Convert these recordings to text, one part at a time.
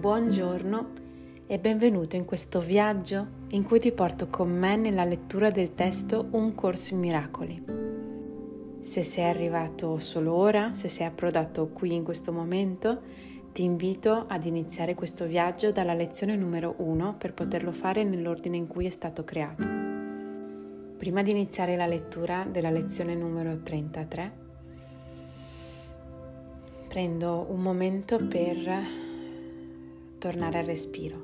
buongiorno e benvenuto in questo viaggio in cui ti porto con me nella lettura del testo Un corso in miracoli. Se sei arrivato solo ora, se sei approdato qui in questo momento, ti invito ad iniziare questo viaggio dalla lezione numero 1 per poterlo fare nell'ordine in cui è stato creato. Prima di iniziare la lettura della lezione numero 33, prendo un momento per tornare al respiro,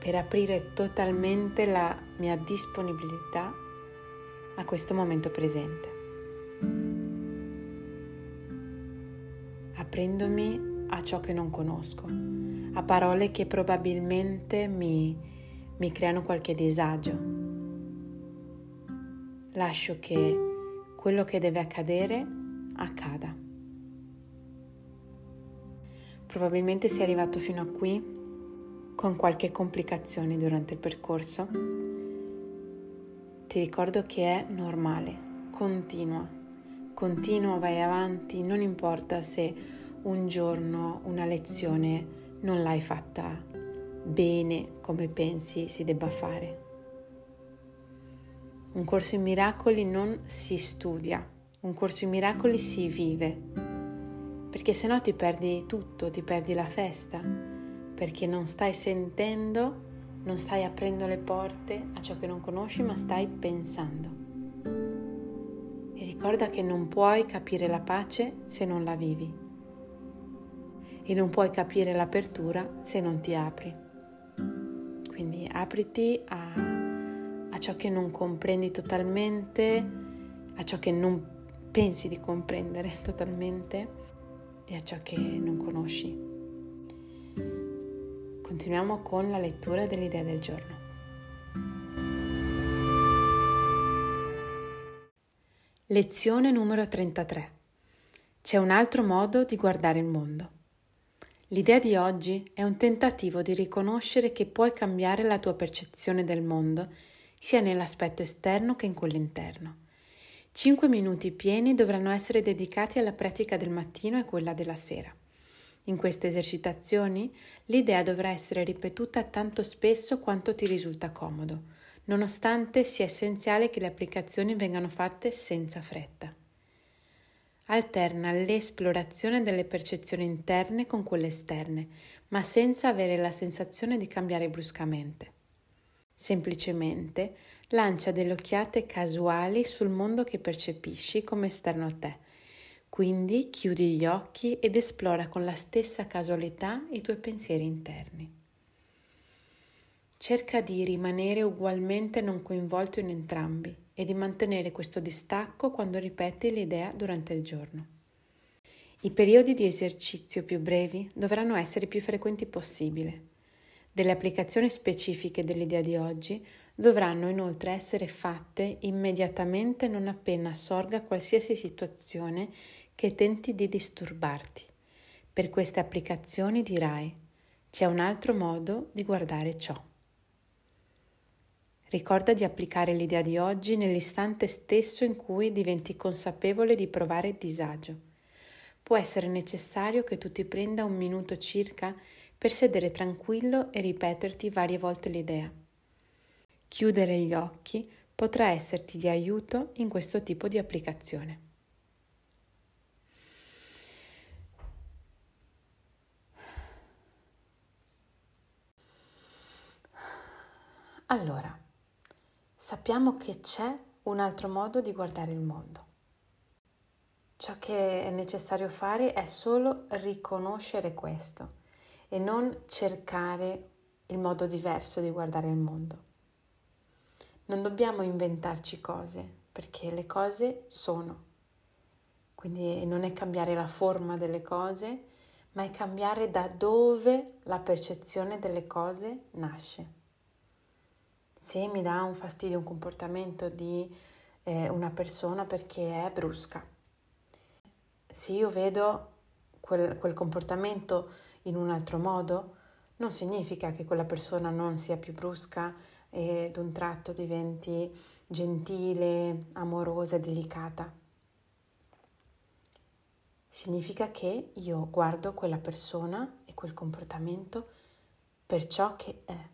per aprire totalmente la mia disponibilità a questo momento presente, aprendomi a ciò che non conosco, a parole che probabilmente mi, mi creano qualche disagio. Lascio che quello che deve accadere accada. Probabilmente sei arrivato fino a qui con qualche complicazione durante il percorso. Ti ricordo che è normale, continua, continua, vai avanti, non importa se un giorno una lezione non l'hai fatta bene come pensi si debba fare. Un corso in miracoli non si studia, un corso in miracoli si vive perché se no ti perdi tutto, ti perdi la festa, perché non stai sentendo, non stai aprendo le porte a ciò che non conosci, ma stai pensando. E ricorda che non puoi capire la pace se non la vivi e non puoi capire l'apertura se non ti apri. Quindi apriti a, a ciò che non comprendi totalmente, a ciò che non pensi di comprendere totalmente e a ciò che non conosci. Continuiamo con la lettura dell'idea del giorno. Lezione numero 33. C'è un altro modo di guardare il mondo. L'idea di oggi è un tentativo di riconoscere che puoi cambiare la tua percezione del mondo sia nell'aspetto esterno che in quello interno. Cinque minuti pieni dovranno essere dedicati alla pratica del mattino e quella della sera. In queste esercitazioni l'idea dovrà essere ripetuta tanto spesso quanto ti risulta comodo, nonostante sia essenziale che le applicazioni vengano fatte senza fretta. Alterna l'esplorazione delle percezioni interne con quelle esterne, ma senza avere la sensazione di cambiare bruscamente. Semplicemente lancia delle occhiate casuali sul mondo che percepisci come esterno a te. Quindi chiudi gli occhi ed esplora con la stessa casualità i tuoi pensieri interni. Cerca di rimanere ugualmente non coinvolto in entrambi e di mantenere questo distacco quando ripeti l'idea durante il giorno. I periodi di esercizio più brevi dovranno essere più frequenti possibile. Delle applicazioni specifiche dell'idea di oggi dovranno inoltre essere fatte immediatamente non appena sorga qualsiasi situazione che tenti di disturbarti. Per queste applicazioni dirai c'è un altro modo di guardare ciò. Ricorda di applicare l'idea di oggi nell'istante stesso in cui diventi consapevole di provare disagio. Può essere necessario che tu ti prenda un minuto circa per sedere tranquillo e ripeterti varie volte l'idea. Chiudere gli occhi potrà esserti di aiuto in questo tipo di applicazione. Allora, sappiamo che c'è un altro modo di guardare il mondo. Ciò che è necessario fare è solo riconoscere questo e non cercare il modo diverso di guardare il mondo. Non dobbiamo inventarci cose, perché le cose sono. Quindi non è cambiare la forma delle cose, ma è cambiare da dove la percezione delle cose nasce. Se mi dà un fastidio un comportamento di eh, una persona perché è brusca, se io vedo quel, quel comportamento in un altro modo, non significa che quella persona non sia più brusca e d'un tratto diventi gentile, amorosa delicata. significa che io guardo quella persona e quel comportamento per ciò che è.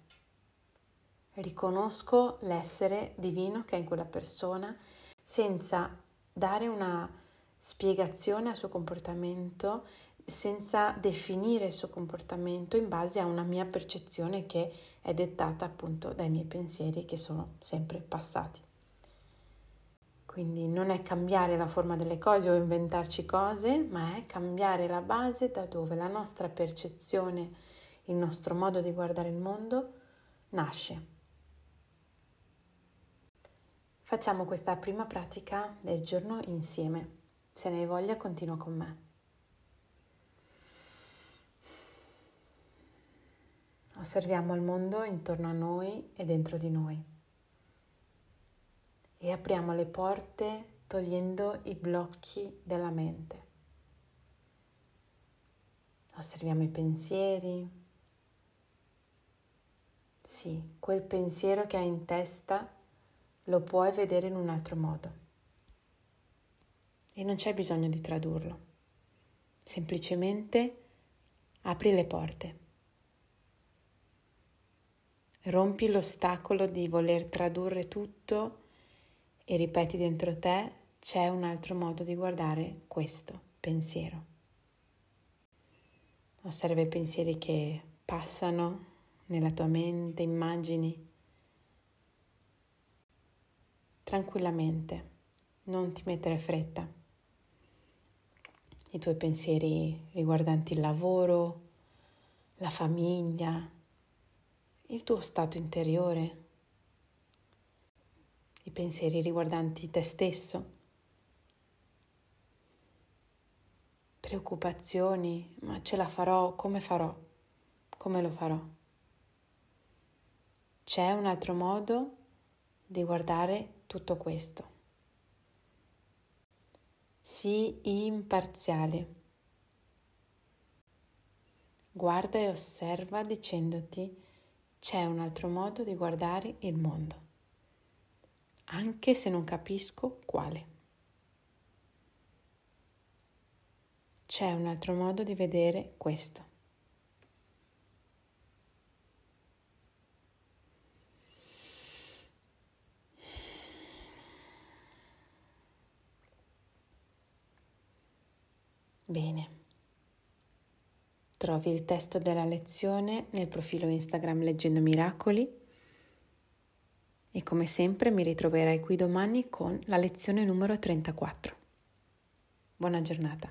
Riconosco l'essere divino che è in quella persona senza dare una spiegazione al suo comportamento, senza definire il suo comportamento in base a una mia percezione che è dettata appunto dai miei pensieri che sono sempre passati. Quindi non è cambiare la forma delle cose o inventarci cose, ma è cambiare la base da dove la nostra percezione, il nostro modo di guardare il mondo nasce. Facciamo questa prima pratica del giorno insieme. Se ne hai voglia, continua con me. Osserviamo il mondo intorno a noi e dentro di noi e apriamo le porte togliendo i blocchi della mente. Osserviamo i pensieri. Sì, quel pensiero che hai in testa lo puoi vedere in un altro modo. E non c'è bisogno di tradurlo. Semplicemente apri le porte. Rompi l'ostacolo di voler tradurre tutto e ripeti dentro te c'è un altro modo di guardare questo pensiero. Osserva i pensieri che passano nella tua mente, immagini tranquillamente, non ti mettere fretta. I tuoi pensieri riguardanti il lavoro, la famiglia, il tuo stato interiore, i pensieri riguardanti te stesso, preoccupazioni, ma ce la farò, come farò, come lo farò. C'è un altro modo di guardare tutto questo. Sii imparziale. Guarda e osserva dicendoti c'è un altro modo di guardare il mondo anche se non capisco quale. C'è un altro modo di vedere questo. Bene trovi il testo della lezione nel profilo Instagram Leggendo Miracoli e come sempre mi ritroverai qui domani con la lezione numero 34. Buona giornata.